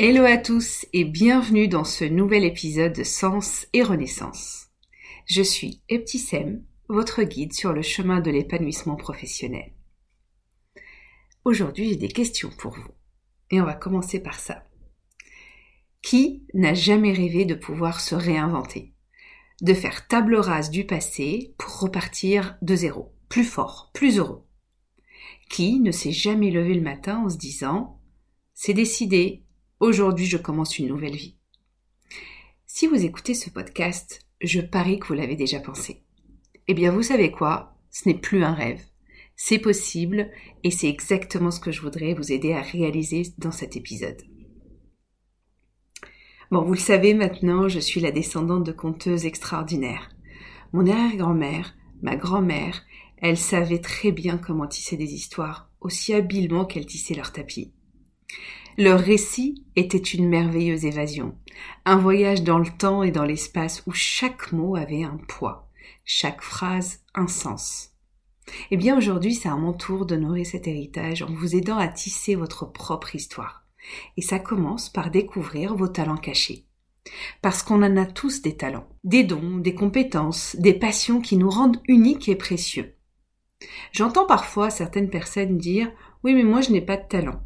Hello à tous et bienvenue dans ce nouvel épisode de Sens et Renaissance. Je suis Eptisem, votre guide sur le chemin de l'épanouissement professionnel. Aujourd'hui, j'ai des questions pour vous. Et on va commencer par ça. Qui n'a jamais rêvé de pouvoir se réinventer De faire table rase du passé pour repartir de zéro, plus fort, plus heureux? Qui ne s'est jamais levé le matin en se disant C'est décidé, Aujourd'hui, je commence une nouvelle vie. Si vous écoutez ce podcast, je parie que vous l'avez déjà pensé. Eh bien, vous savez quoi? Ce n'est plus un rêve. C'est possible et c'est exactement ce que je voudrais vous aider à réaliser dans cet épisode. Bon, vous le savez maintenant, je suis la descendante de conteuses extraordinaires. Mon arrière-grand-mère, ma grand-mère, elles savaient très bien comment tisser des histoires, aussi habilement qu'elles tissaient leurs tapis. Leur récit était une merveilleuse évasion, un voyage dans le temps et dans l'espace où chaque mot avait un poids, chaque phrase un sens. Eh bien aujourd'hui, c'est à mon tour d'honorer cet héritage en vous aidant à tisser votre propre histoire. Et ça commence par découvrir vos talents cachés. Parce qu'on en a tous des talents, des dons, des compétences, des passions qui nous rendent uniques et précieux. J'entends parfois certaines personnes dire Oui, mais moi je n'ai pas de talent.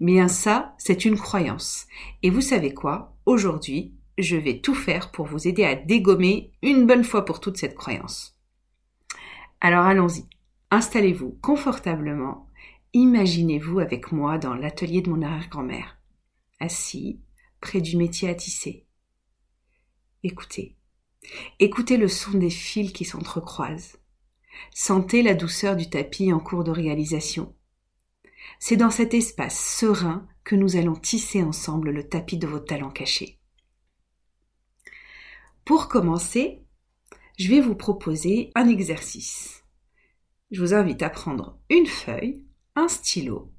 Mais ça, c'est une croyance. Et vous savez quoi? Aujourd'hui, je vais tout faire pour vous aider à dégommer une bonne fois pour toutes cette croyance. Alors allons-y. Installez-vous confortablement. Imaginez-vous avec moi dans l'atelier de mon arrière-grand-mère, assis près du métier à tisser. Écoutez. Écoutez le son des fils qui s'entrecroisent. Sentez la douceur du tapis en cours de réalisation. C'est dans cet espace serein que nous allons tisser ensemble le tapis de vos talents cachés. Pour commencer, je vais vous proposer un exercice. Je vous invite à prendre une feuille, un stylo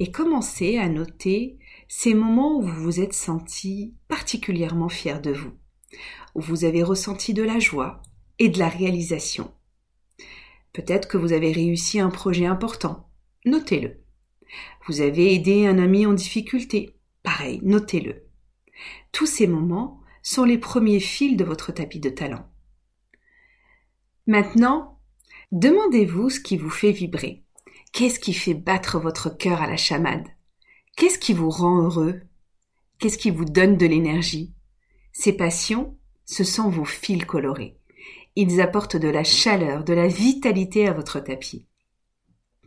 et commencer à noter ces moments où vous vous êtes senti particulièrement fier de vous, où vous avez ressenti de la joie et de la réalisation. Peut-être que vous avez réussi un projet important. Notez-le. Vous avez aidé un ami en difficulté. Pareil, notez-le. Tous ces moments sont les premiers fils de votre tapis de talent. Maintenant, demandez-vous ce qui vous fait vibrer. Qu'est-ce qui fait battre votre cœur à la chamade? Qu'est-ce qui vous rend heureux? Qu'est-ce qui vous donne de l'énergie? Ces passions, ce sont vos fils colorés. Ils apportent de la chaleur, de la vitalité à votre tapis.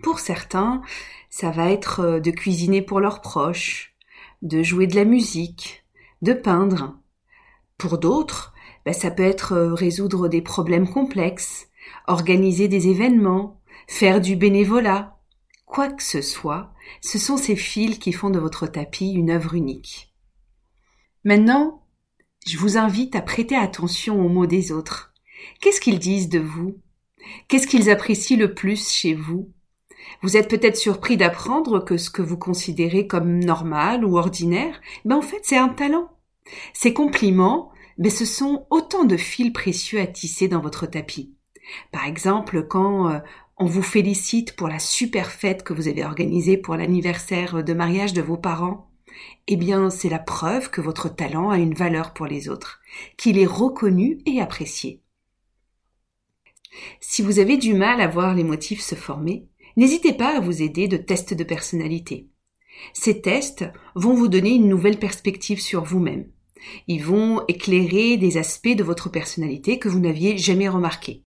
Pour certains, ça va être euh, de cuisiner pour leurs proches, de jouer de la musique, de peindre. Pour d'autres, ben, ça peut être euh, résoudre des problèmes complexes, organiser des événements, faire du bénévolat. Quoi que ce soit, ce sont ces fils qui font de votre tapis une œuvre unique. Maintenant, je vous invite à prêter attention aux mots des autres. Qu'est-ce qu'ils disent de vous? Qu'est-ce qu'ils apprécient le plus chez vous? Vous êtes peut-être surpris d'apprendre que ce que vous considérez comme normal ou ordinaire, ben en fait c'est un talent. Ces compliments, ben ce sont autant de fils précieux à tisser dans votre tapis. Par exemple, quand euh, on vous félicite pour la super fête que vous avez organisée pour l'anniversaire de mariage de vos parents, eh bien, c'est la preuve que votre talent a une valeur pour les autres, qu'il est reconnu et apprécié. Si vous avez du mal à voir les motifs se former, N'hésitez pas à vous aider de tests de personnalité. Ces tests vont vous donner une nouvelle perspective sur vous-même. Ils vont éclairer des aspects de votre personnalité que vous n'aviez jamais remarqués.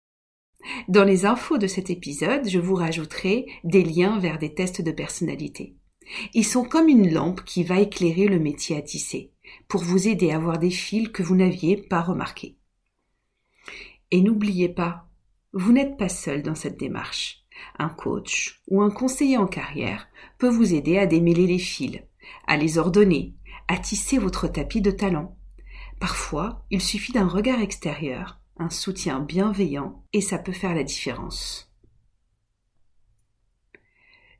Dans les infos de cet épisode, je vous rajouterai des liens vers des tests de personnalité. Ils sont comme une lampe qui va éclairer le métier à tisser, pour vous aider à voir des fils que vous n'aviez pas remarqués. Et n'oubliez pas, vous n'êtes pas seul dans cette démarche. Un coach ou un conseiller en carrière peut vous aider à démêler les fils, à les ordonner, à tisser votre tapis de talent. Parfois, il suffit d'un regard extérieur, un soutien bienveillant, et ça peut faire la différence.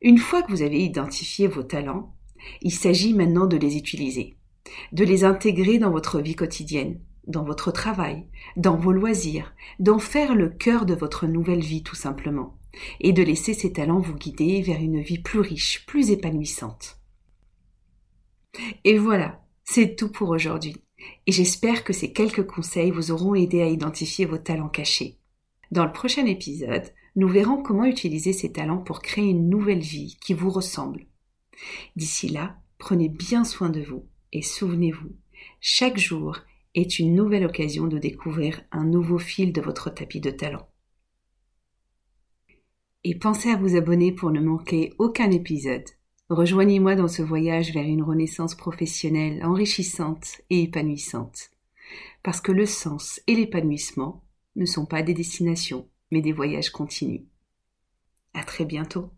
Une fois que vous avez identifié vos talents, il s'agit maintenant de les utiliser, de les intégrer dans votre vie quotidienne, dans votre travail, dans vos loisirs, d'en faire le cœur de votre nouvelle vie tout simplement et de laisser ces talents vous guider vers une vie plus riche, plus épanouissante. Et voilà, c'est tout pour aujourd'hui. Et j'espère que ces quelques conseils vous auront aidé à identifier vos talents cachés. Dans le prochain épisode, nous verrons comment utiliser ces talents pour créer une nouvelle vie qui vous ressemble. D'ici là, prenez bien soin de vous et souvenez-vous, chaque jour est une nouvelle occasion de découvrir un nouveau fil de votre tapis de talent. Et pensez à vous abonner pour ne manquer aucun épisode. Rejoignez-moi dans ce voyage vers une renaissance professionnelle enrichissante et épanouissante. Parce que le sens et l'épanouissement ne sont pas des destinations, mais des voyages continus. À très bientôt.